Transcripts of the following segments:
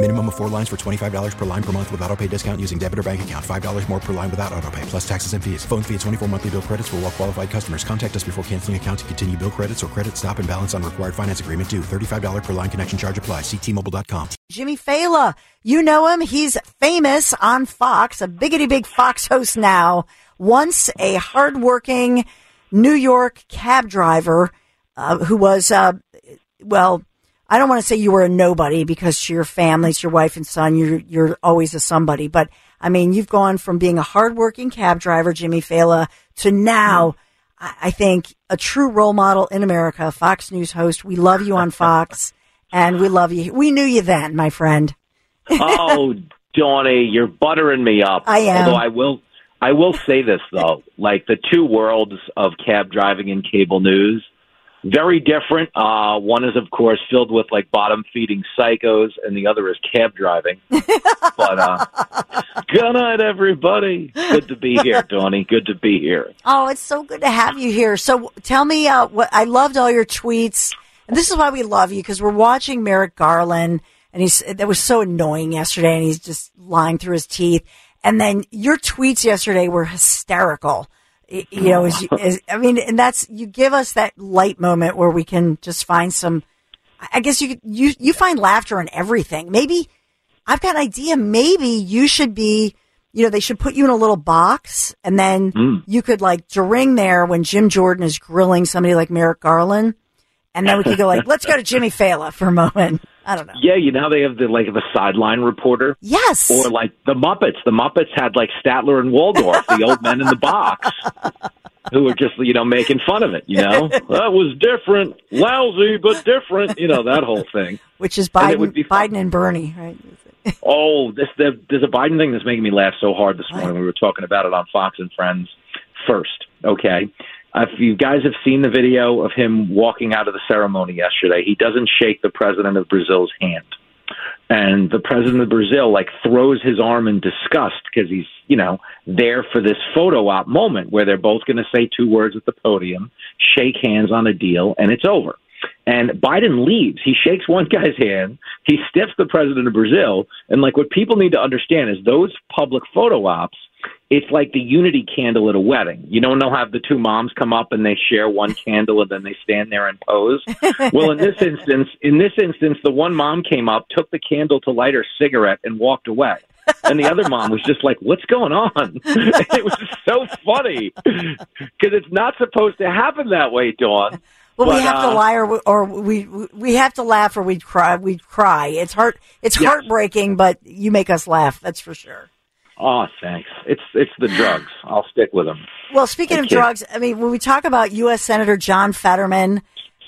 Minimum of four lines for $25 per line per month with auto pay discount using debit or bank account. $5 more per line without auto pay, plus taxes and fees. Phone fee at 24 monthly bill credits for all well qualified customers. Contact us before canceling account to continue bill credits or credit stop and balance on required finance agreement due. $35 per line connection charge apply. Ctmobile.com. Jimmy Failla, you know him. He's famous on Fox, a biggity big Fox host now. Once a hardworking New York cab driver uh, who was, uh, well, I don't want to say you were a nobody because to your family, to your wife and son, you're you're always a somebody. But I mean, you've gone from being a hardworking cab driver, Jimmy Failla, to now, mm-hmm. I, I think a true role model in America, Fox News host. We love you on Fox, and we love you. We knew you then, my friend. oh, Donnie, you're buttering me up. I am. Although I will, I will say this though, like the two worlds of cab driving and cable news, very different. Uh, one is, of course, filled with like bottom feeding psychos, and the other is cab driving. but uh, good night, everybody. Good to be here, Donnie. Good to be here. Oh, it's so good to have you here. So tell me, uh, what I loved all your tweets, and this is why we love you because we're watching Merrick Garland, and he's that was so annoying yesterday, and he's just lying through his teeth. And then your tweets yesterday were hysterical. You know, as, you- I mean, and that's you give us that light moment where we can just find some. I guess you you you find laughter in everything. Maybe I've got an idea. Maybe you should be, you know, they should put you in a little box and then Mm. you could like during there when Jim Jordan is grilling somebody like Merrick Garland. And then we could go like, let's go to Jimmy Failla for a moment. I don't know. Yeah, you know they have the like the sideline reporter. Yes. Or like the Muppets. The Muppets had like Statler and Waldorf, the old men in the box, who were just you know making fun of it. You know that was different, lousy but different. You know that whole thing. Which is Biden, Biden and Bernie, right? Oh, this the, there's a Biden thing that's making me laugh so hard this morning. We were talking about it on Fox and Friends first. Okay, if you guys have seen the video of him walking out of the ceremony yesterday, he doesn't shake the president of Brazil's hand, and the president of Brazil like throws his arm in disgust because he's you know there for this photo op moment where they're both going to say two words at the podium, shake hands on a deal, and it's over. And Biden leaves. He shakes one guy's hand. He stiffs the president of Brazil. And like what people need to understand is those public photo ops. It's like the unity candle at a wedding. You know, and they'll have the two moms come up and they share one candle and then they stand there and pose. well, in this instance, in this instance, the one mom came up, took the candle to light her cigarette, and walked away. And the other mom was just like, "What's going on?" it was so funny because it's not supposed to happen that way, Dawn. Well, we have uh, to lie or, we- or we we have to laugh or we'd cry. We'd cry. It's heart. It's Yes. heartbreaking, but you make us laugh. That's for sure. Oh, thanks. It's it's the drugs. I'll stick with them. Well, speaking of drugs, I mean, when we talk about U.S. Senator John Fetterman,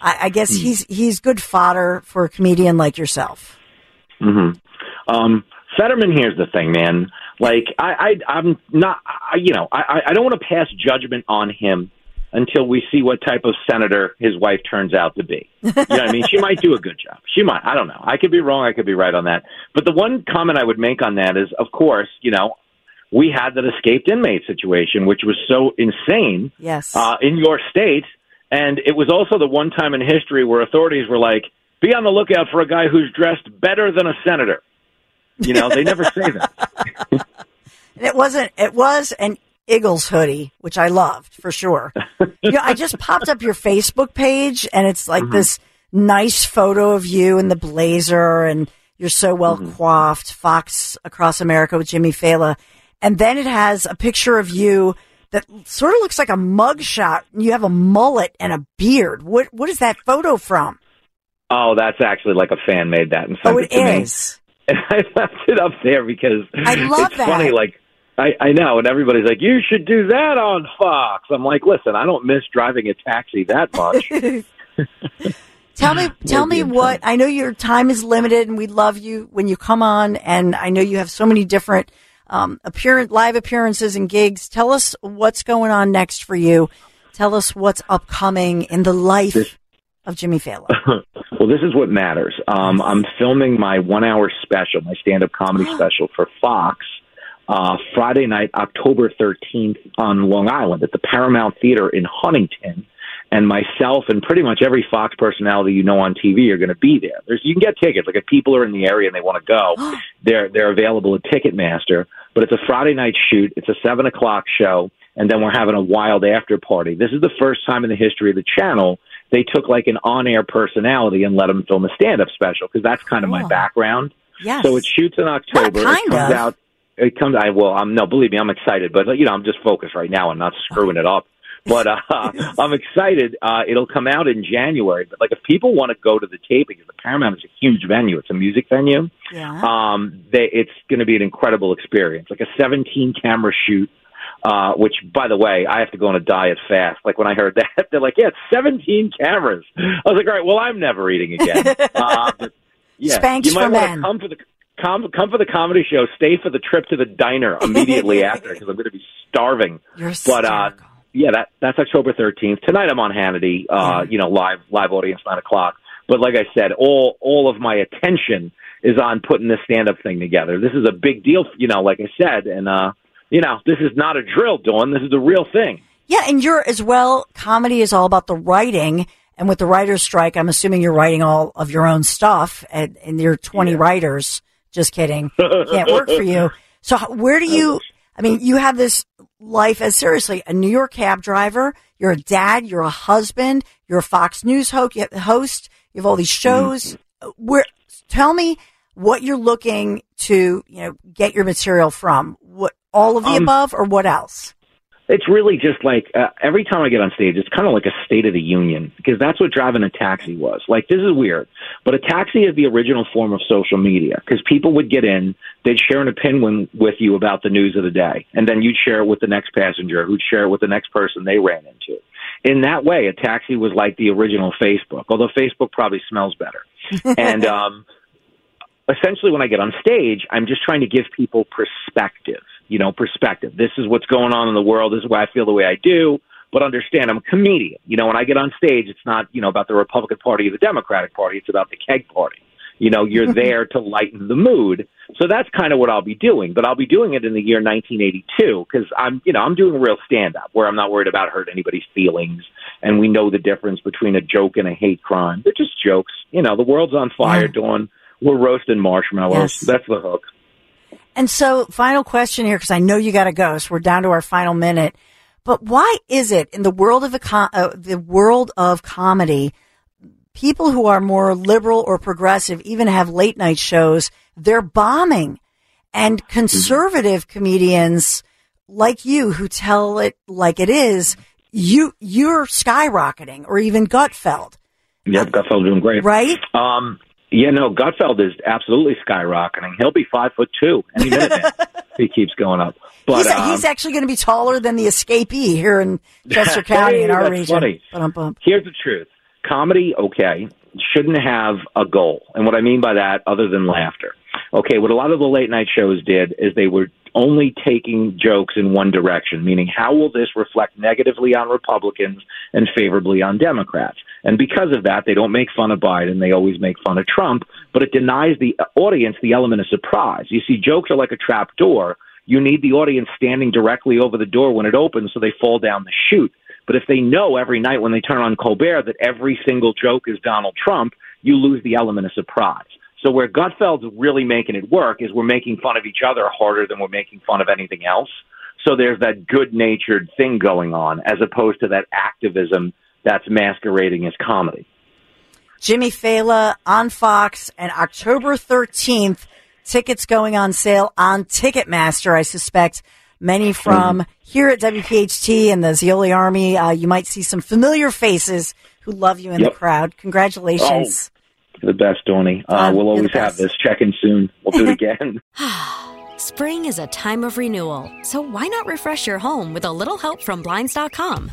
I, I guess Hmm. he's he's good fodder for a comedian like yourself. hmm Um, Fetterman, here's the thing, man. Like, I, I I'm not, I, you know, I, I don't want to pass judgment on him until we see what type of senator his wife turns out to be. You know what I mean? She might do a good job. She might. I don't know. I could be wrong. I could be right on that. But the one comment I would make on that is, of course, you know, we had that escaped inmate situation, which was so insane. Yes. uh, in your state. And it was also the one time in history where authorities were like, be on the lookout for a guy who's dressed better than a senator. You know, they never say that. And it wasn't. It was an Eagles hoodie, which I loved for sure. you know, I just popped up your Facebook page, and it's like Mhm. this nice photo of you in the blazer, and you're so well coiffed. Fox Across America with Jimmy Failla, and then it has a picture of you that sort of looks like a mugshot. You have a mullet and a beard. What what is that photo from? Oh, that's actually like a fan made that and sent Oh, it it to me. And I left it up there because I love it's that. funny. Like I, I know, and everybody's like, "You should do that on Fox." I'm like, "Listen, I don't miss driving a taxi that much." Tell me, tell me what I know. Your time is limited, and we love you when you come on. And I know you have so many different um, appearance, live appearances and gigs. Tell us what's going on next for you. Tell us what's upcoming in the life of Jimmy Failla. well, this is what matters. Um, I'm filming my one-hour special, my stand-up comedy special for Fox. Uh, Friday night, October 13th on Long Island at the Paramount Theater in Huntington. And myself and pretty much every Fox personality you know on TV are going to be there. There's, you can get tickets. Like if people are in the area and they want to go, they're they're available at Ticketmaster. But it's a Friday night shoot. It's a seven o'clock show, and then we're having a wild after party. This is the first time in the history of the channel they took like an on-air personality and let them film a stand-up special because that's kind of my background. Yes. So it shoots in October. Not it kind comes of. out. It comes. I well, I'm no. Believe me, I'm excited. But you know, I'm just focused right now and not screwing it up. But uh, I'm excited. Uh, it'll come out in January. But like, if people want to go to the taping, the Paramount is a huge venue. It's a music venue. yeah. Um, they, it's going to be an incredible experience. Like a 17 camera shoot. Uh, which, by the way, I have to go on a diet fast. Like when I heard that, they're like, "Yeah, it's 17 cameras." I was like, "All right, well, I'm never eating again." uh, but, yeah, Spanx you might for wanna men. come for the come come for the comedy show. Stay for the trip to the diner immediately after because I'm going to be starving. You're But uh, yeah, that that's October 13th. Tonight I'm on Hannity. Uh, you know, live live audience nine o'clock. But like I said, all all of my attention is on putting this stand up thing together. This is a big deal, you know. Like I said, and uh, you know, this is not a drill, Dawn. This is the real thing. Yeah, and you're as well. Comedy is all about the writing, and with the writers' strike, I'm assuming you're writing all of your own stuff, and, and you're 20 writers. Just kidding, can't work for you. So, where do you? I mean, you have this life as seriously a New York cab driver. You're a dad. You're a husband. You're a Fox News ho- host. You have all these shows. Where? Tell me what you're looking to, you know, get your material from. What all of the Um, above, or what else? It's really just like uh, every time I get on stage, it's kind of like a State of the Union because that's what driving a taxi was. Like, this is weird, but a taxi is the original form of social media because people would get in, they'd share an opinion with you about the news of the day, and then you'd share it with the next passenger who'd share it with the next person they ran into. In that way, a taxi was like the original Facebook, although Facebook probably smells better. and um, essentially when I get on stage, I'm just trying to give people perspective. You know, perspective. This is what's going on in the world. This is why I feel the way I do. But understand, I'm a comedian. You know, when I get on stage, it's not you know about the Republican Party or the Democratic Party. It's about the keg party. You know, you're mm-hmm. there to lighten the mood. So that's kind of what I'll be doing. But I'll be doing it in the year 1982 because I'm, you know, I'm doing a real stand up where I'm not worried about hurting anybody's feelings. And we know the difference between a joke and a hate crime. They're just jokes. You know, the world's on fire, Yeah. Dawn. We're roasting marshmallows. Yes. That's the hook. And so, final question here, because I know you got to go. So we're down to our final minute. But why is it in the world of uh, the world of comedy, people who are more liberal or progressive even have late night shows? They're bombing, and conservative comedians like you who tell it like it is, you you're skyrocketing, or even Gutfeld, Yep, Gutfeld doing great. right? Um, yeah, no, Gutfeld is absolutely skyrocketing. He'll be five foot two any minute now. he keeps going up. But he's, um, he's actually going to be taller than the escapee here in Chester County in our that's region. funny. Here's the truth. Comedy, okay, shouldn't have a goal. And what I mean by that, other than laughter. Okay, what a lot of the late night shows did is they were only taking jokes in one direction, meaning how will this reflect negatively on Republicans and favorably on Democrats? And because of that, they don't make fun of Biden. They always make fun of Trump, but it denies the audience the element of surprise. You see, jokes are like a trap door. You need the audience standing directly over the door when it opens so they fall down the chute. But if they know every night when they turn on Colbert that every single joke is Donald Trump, you lose the element of surprise. So where Gutfeld's really making it work is we're making fun of each other harder than we're making fun of anything else. So there's that good natured thing going on as opposed to that activism that's masquerading as comedy. Jimmy Failla on Fox and October 13th. Tickets going on sale on Ticketmaster. I suspect many from here at WPHT and the Zioli Army. Uh, you might see some familiar faces who love you in Yep. the crowd. Congratulations. You're the best, Donny. Uh, we'll always have this. Check in soon. We'll do it again. Spring is a time of renewal, so why not refresh your home with a little help from Blinds.com?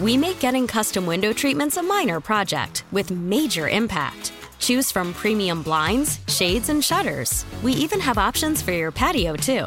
We make getting custom window treatments a minor project with major impact. Choose from premium blinds, shades, and shutters. We even have options for your patio, too.